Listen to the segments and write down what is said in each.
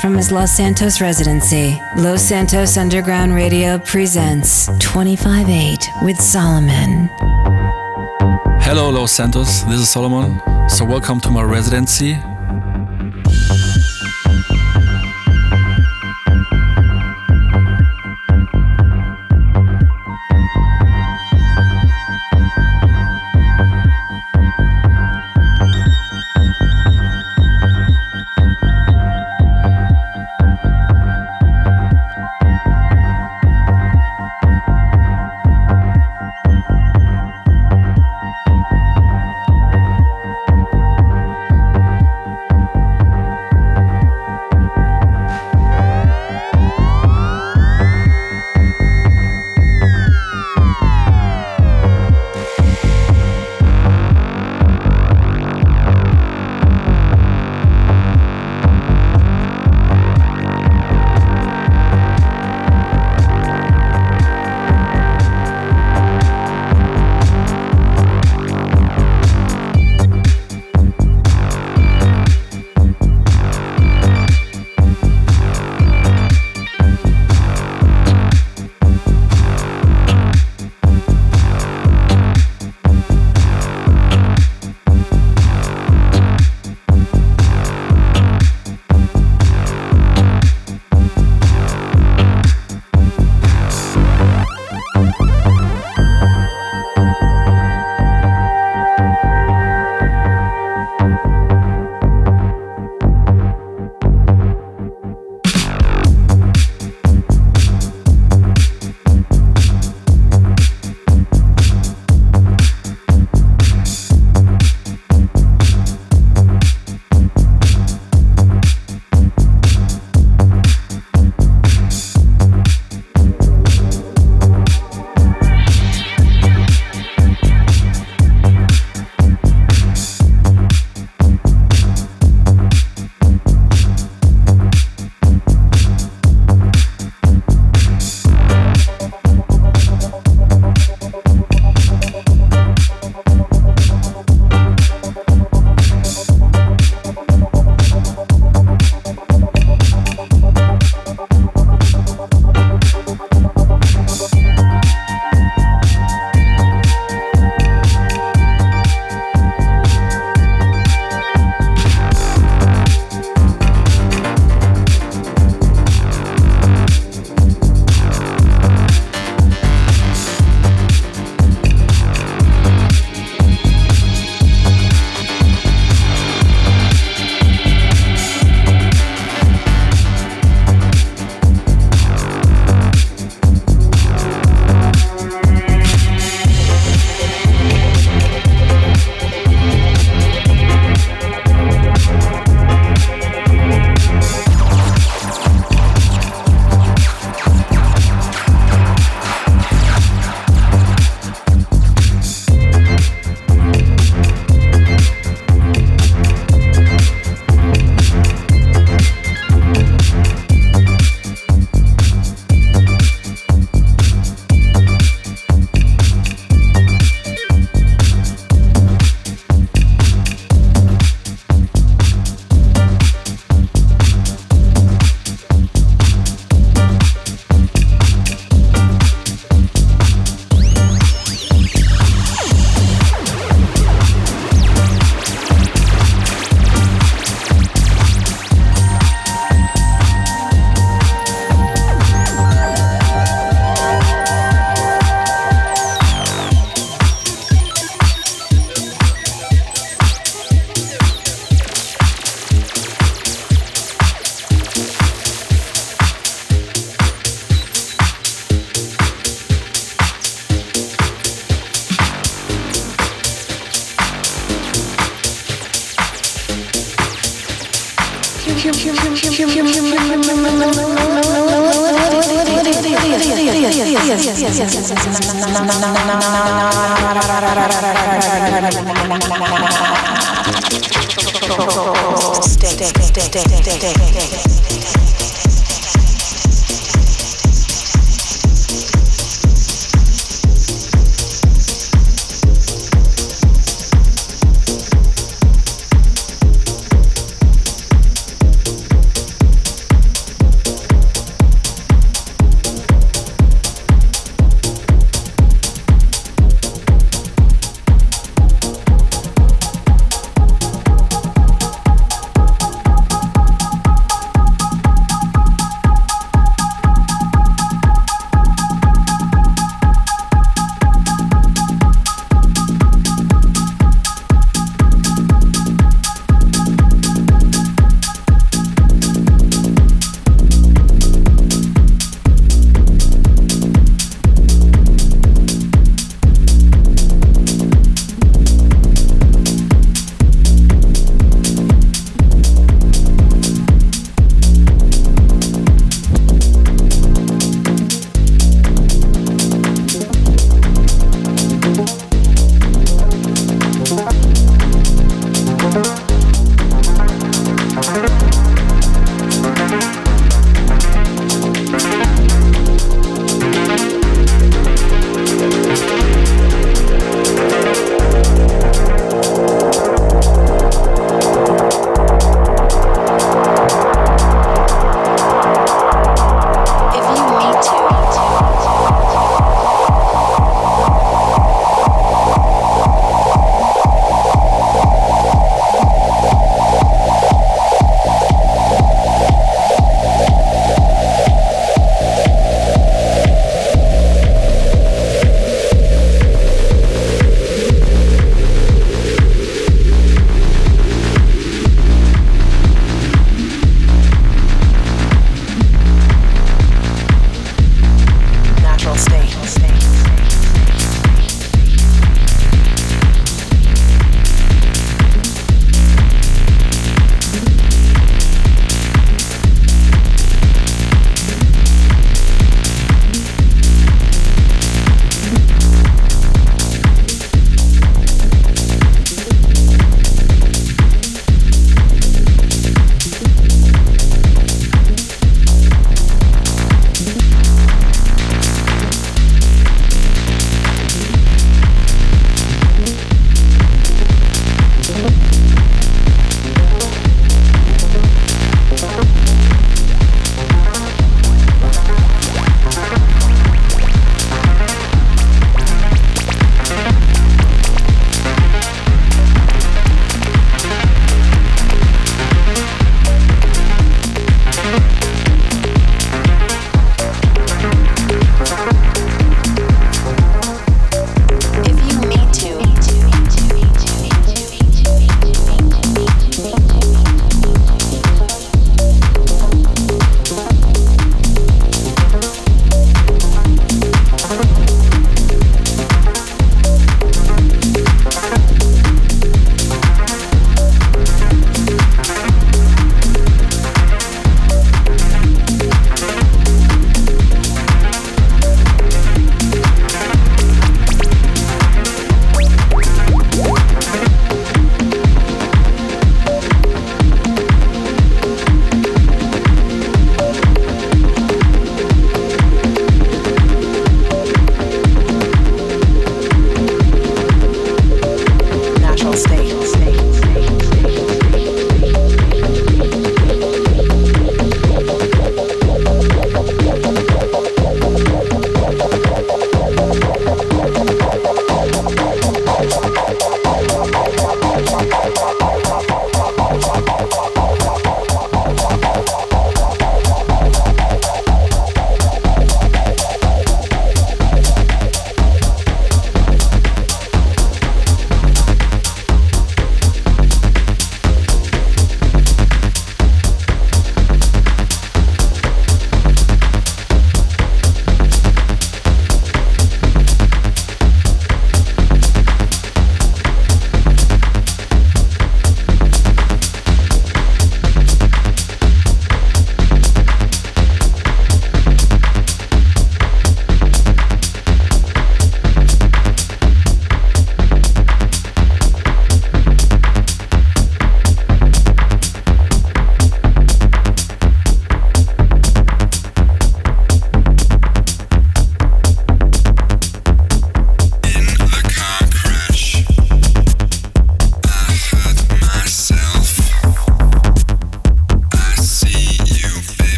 from his Los Santos residency. Los Santos Underground Radio presents 25 8 with Solomun. Hello, Los Santos. This is Solomun. So, welcome to my residency.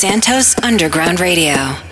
Santos Underground Radio.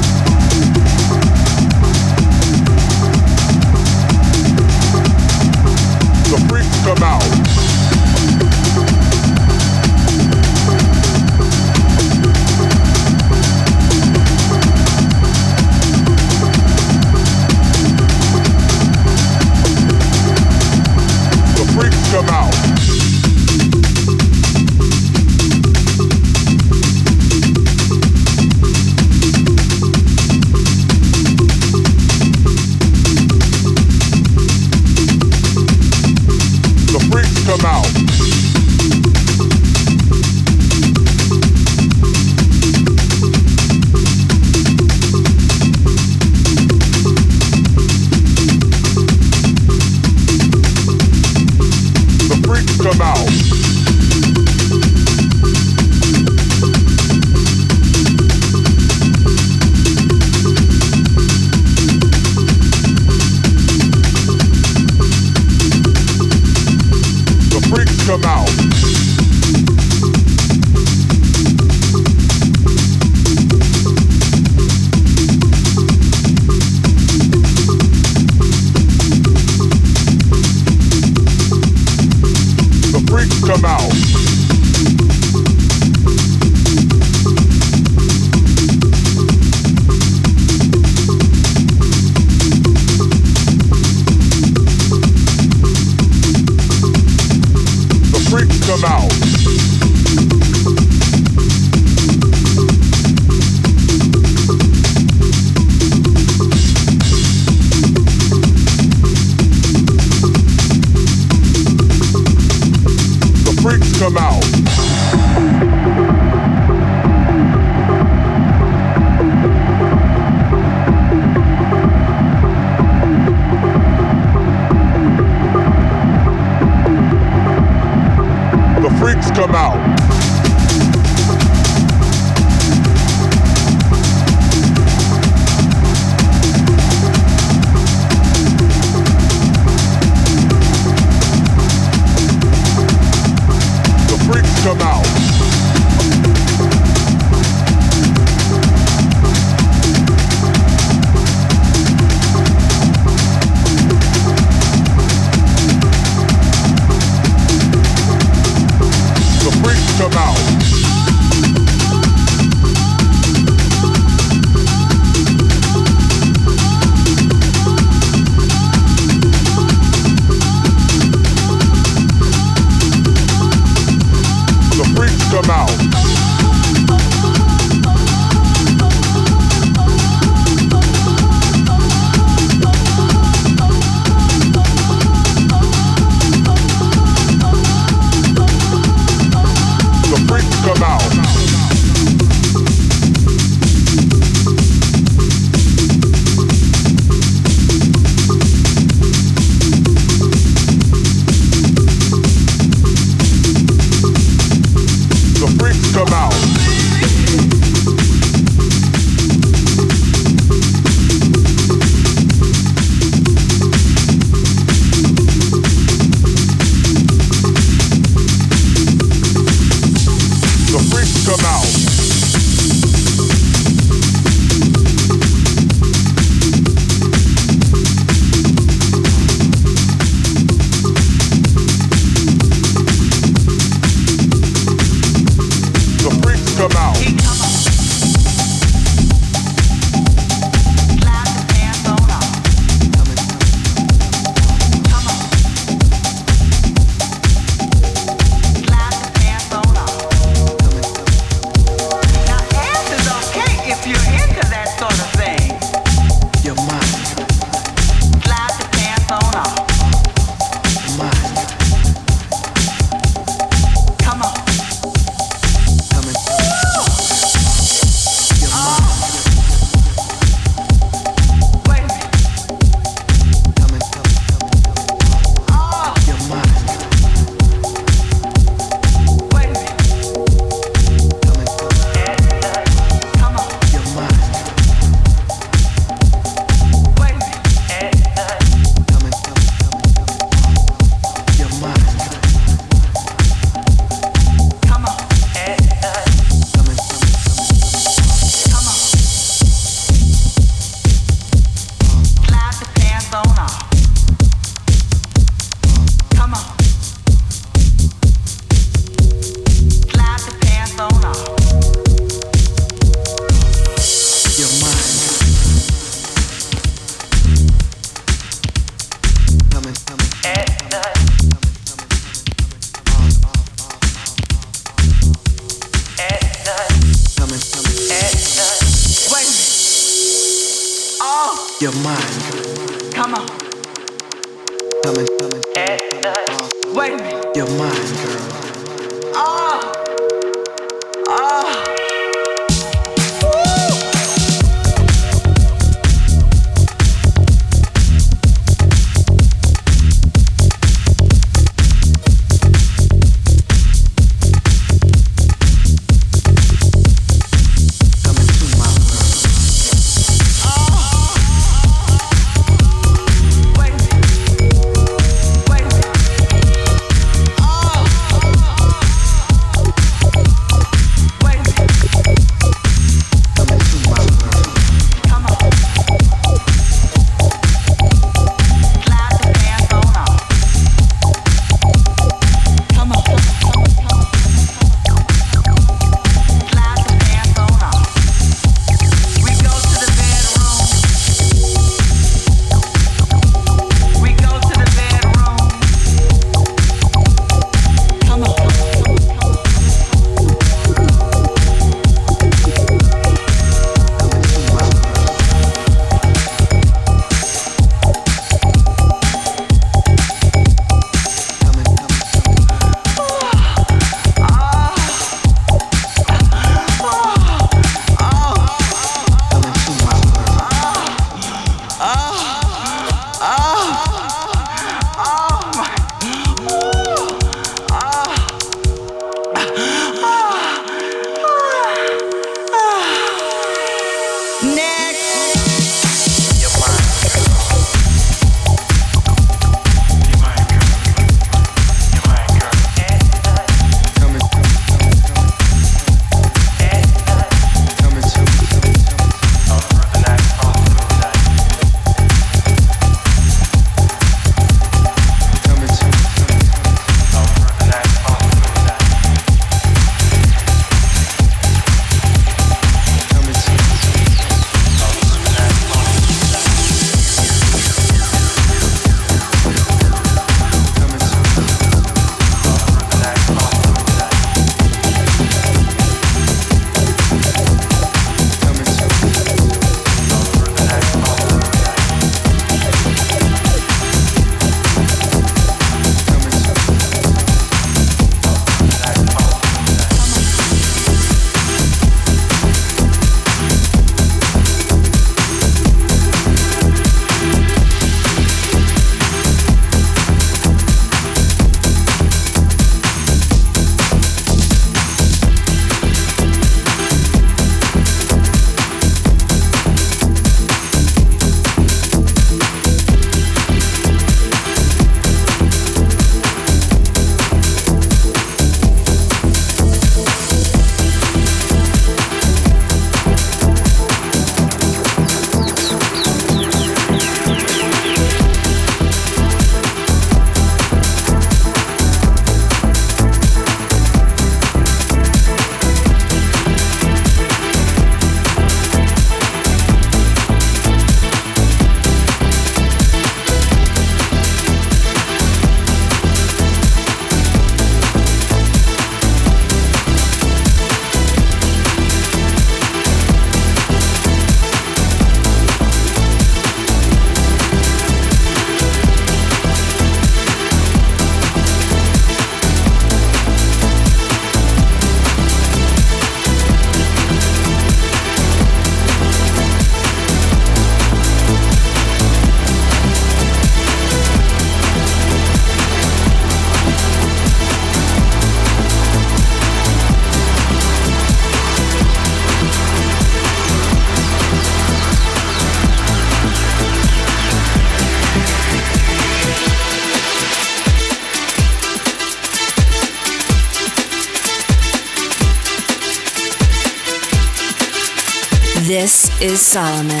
Is Solomun.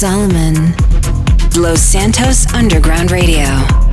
Solomun. Los Santos Underground Radio.